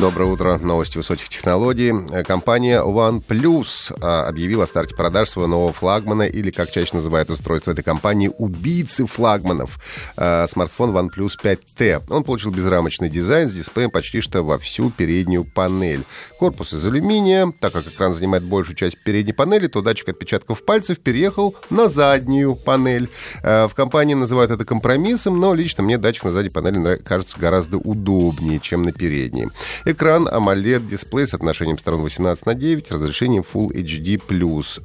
Доброе утро. Новости высоких технологий. Э, Компания OnePlus а, объявила о старте продаж своего нового флагмана, или, как чаще называют устройство этой компании, убийцы флагманов. А, Смартфон OnePlus 5T. Он получил безрамочный дизайн с дисплеем почти что во всю переднюю панель. Корпус из алюминия. Так как экран занимает большую часть передней панели, то датчик отпечатков пальцев переехал на заднюю панель. А, В компании называют это компромиссом, но лично мне датчик на задней панели кажется гораздо удобнее, чем на передней. Экран AMOLED-дисплей с отношением сторон 18 на 9, разрешением Full HD+.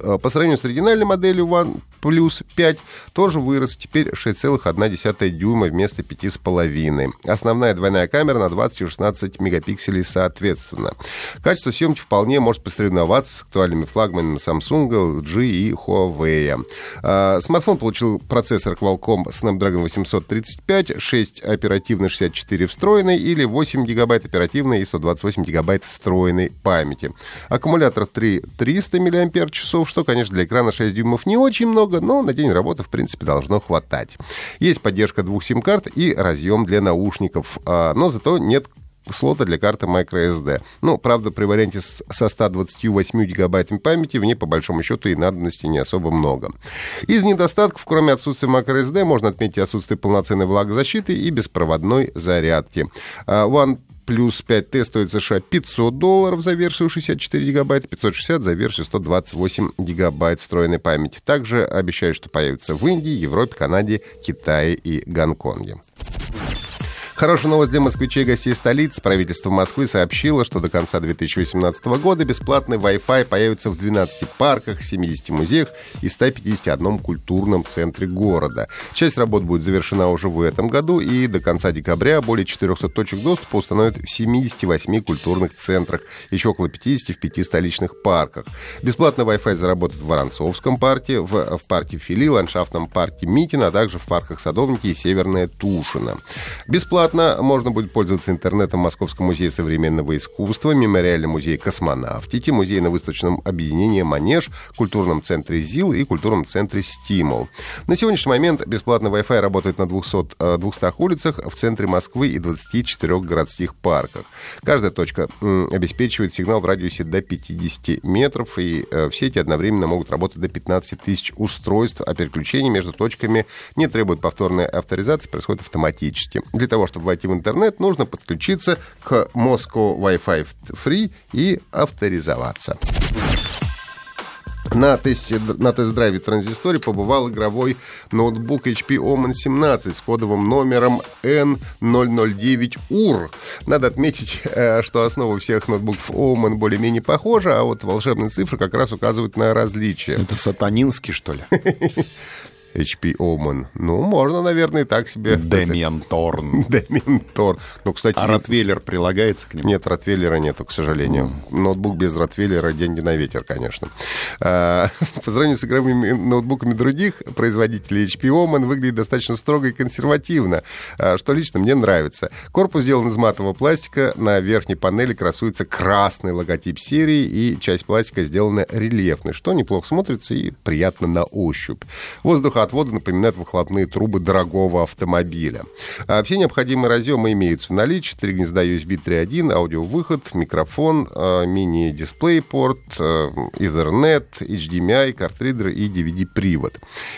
Э, По сравнению с оригинальной моделью OnePlus 5 тоже вырос, теперь 6,1 дюйма вместо 5,5. Основная двойная камера на 20 и 16 мегапикселей соответственно. Качество съемки вполне может посоревноваться с актуальными флагманами Samsung, LG и Huawei. Э, Смартфон получил процессор Qualcomm Snapdragon 835, 6 оперативной, 64 встроенной или 8 гигабайт оперативной и 128 гигабайт встроенной памяти. Аккумулятор 3300 мАч, что, конечно, для экрана 6 дюймов не очень много, но на день работы, в принципе, должно хватать. Есть поддержка двух сим-карт и разъем для наушников, а, но зато нет слота для карты microSD. Ну, правда, при варианте со 128 гигабайтами памяти в ней, по большому счету, и надобности не особо много. Из недостатков, кроме отсутствия microSD, можно отметить отсутствие полноценной влагозащиты и беспроводной зарядки. А, One плюс 5T стоит США 500 долларов за версию 64 гигабайта, 560 за версию 128 гигабайт встроенной памяти. Также обещают, что появится в Индии, Европе, Канаде, Китае и Гонконге. Хорошая новость для москвичей и гостей столицы. Правительство Москвы сообщило, что до конца 2018 года бесплатный Wi-Fi появится в 12 парках, 70 музеях и 151 культурном центре города. Часть работ будет завершена уже в этом году, и до конца декабря более 400 точек доступа установят в 78 культурных центрах, еще около 50 в пяти столичных парках. Бесплатный Wi-Fi заработает в Воронцовском парке, в, в парке Фили, ландшафтном парке Митина, а также в парках Садовники и Северная Тушина. Бесплатно можно будет пользоваться интернетом в Московском музее современного искусства, Мемориальном музее космонавтики, Музейно-выставочном объединении «Манеж», Культурном центре ЗИЛ и Культурном центре «Стимул». На сегодняшний момент бесплатный Wi-Fi работает на 200, э, 200 улицах в центре Москвы и 24 городских парках. Каждая точка обеспечивает сигнал в радиусе до 50 метров, и э, в сети одновременно могут работать до 15 тысяч устройств, а переключение между точками не требует повторной авторизации, происходит автоматически. Для того, чтобы войти в интернет, нужно подключиться к Moscow Wi-Fi Free и авторизоваться. На, тесте, на тест-драйве транзисторе побывал игровой ноутбук HP Omen 17 с кодовым номером N009UR. Надо отметить, э, что основа всех ноутбуков Omen более-менее похожа, а вот волшебные цифры как раз указывают на различия. Это сатанинский, что ли? HP Omen. Ну, можно, наверное, и так себе. Дэмиан Торн. Дэмиан. Ну, кстати, А Ротвейлер прилагается к нему? Нет, Ротвейлера нету, к сожалению. Ноутбук без Ротвейлера — деньги на ветер, конечно. А, По сравнению с игровыми ноутбуками других производителей HP Omen выглядит достаточно строго и консервативно, а, что лично мне нравится. Корпус сделан из матового пластика, на верхней панели красуется красный логотип серии, и часть пластика сделана рельефной, что неплохо смотрится и приятно на ощупь. Воздухоотводы напоминают выхлопные трубы дорогого автомобиля. А, Все необходимые разъемы имеются в наличии. 4 гнезда USB 3.1, аудиовыход, микрофон, а, мини-дисплей-порт, а, Ethernet, HDMI, картридер и DVD-привод.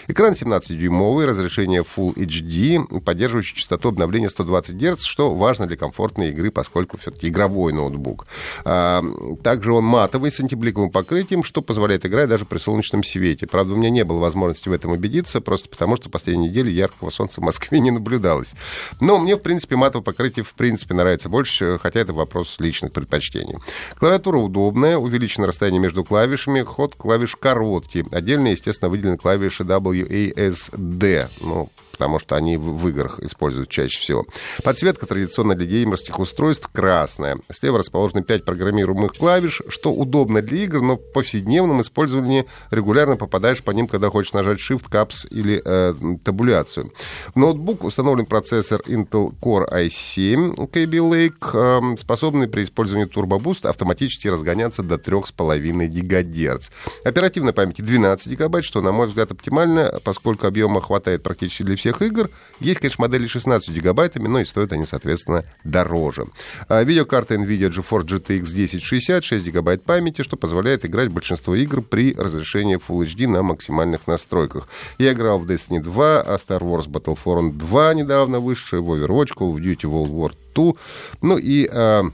Экран 17-дюймовый, разрешение Full HD, поддерживающий частоту обновления 120 Гц, что важно для комфортной игры, поскольку все-таки игровой ноутбук. А, Также он матовый, с антибликовым покрытием, что позволяет играть даже при солнечном свете. Правда, у меня не было возможности в этом убедиться, просто потому что последние недели яркого солнца в Москве не наблюдалось. Но мне, в принципе, матовое покрытие в принципе нравится больше, хотя это вопрос личных предпочтений. Клавиатура удобная, увеличено расстояние между клавишами, ход клавиш короткий. Отдельно, естественно, выделены клавиши WASD. Ну, потому что они в, играх используют чаще всего. Подсветка традиционно для геймерских устройств красная. Слева расположены 5 программируемых клавиш, что удобно для игр, но в повседневном использовании регулярно попадаешь по ним, когда хочешь нажать Shift, Caps или э, табуляцию. В ноутбук установлен процессор Intel Core i7 KB Lake, э, способный при использовании Turbo Boost автоматически разгоняться до 3,5 ГГц. Оперативной памяти 12 гигабайт, что, на мой взгляд, оптимально, поскольку объема хватает практически для всех игр. Есть, конечно, модели 16 гигабайтами, но и стоят они, соответственно, дороже. А видеокарта NVIDIA GeForce GTX 1060, 6 гигабайт памяти, что позволяет играть большинство игр при разрешении Full HD на максимальных настройках. Я играл в Destiny 2, а Star Wars Battlefront 2 недавно вышедший, в Overwatch, Call of Duty World War 2. Ну и а,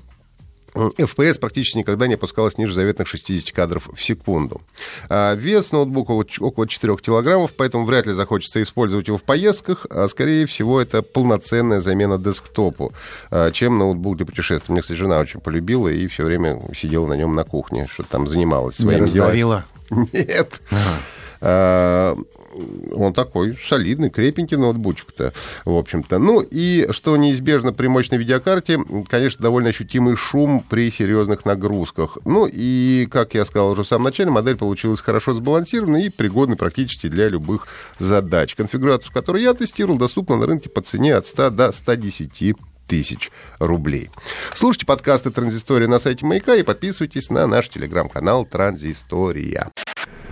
FPS практически никогда не опускалась ниже заветных 60 кадров в секунду. А вес ноутбука около 4 килограммов, поэтому вряд ли захочется использовать его в поездках, а скорее всего это полноценная замена десктопу, а, чем ноутбук для путешествий. Мне, кстати, жена очень полюбила и все время сидела на нем на кухне, что там занималась своими делами. Нет. Ага. А, он такой солидный, крепенький ноутбучик-то, в общем-то. Ну и что неизбежно при мощной видеокарте, конечно, довольно ощутимый шум при серьезных нагрузках. Ну и, как я сказал уже в самом начале, модель получилась хорошо сбалансированной и пригодной практически для любых задач. Конфигурацию, которую я тестировал, доступна на рынке по цене от 100 до 110 тысяч рублей. Слушайте подкасты «Транзистория» на сайте Маяка и подписывайтесь на наш телеграм-канал «Транзистория».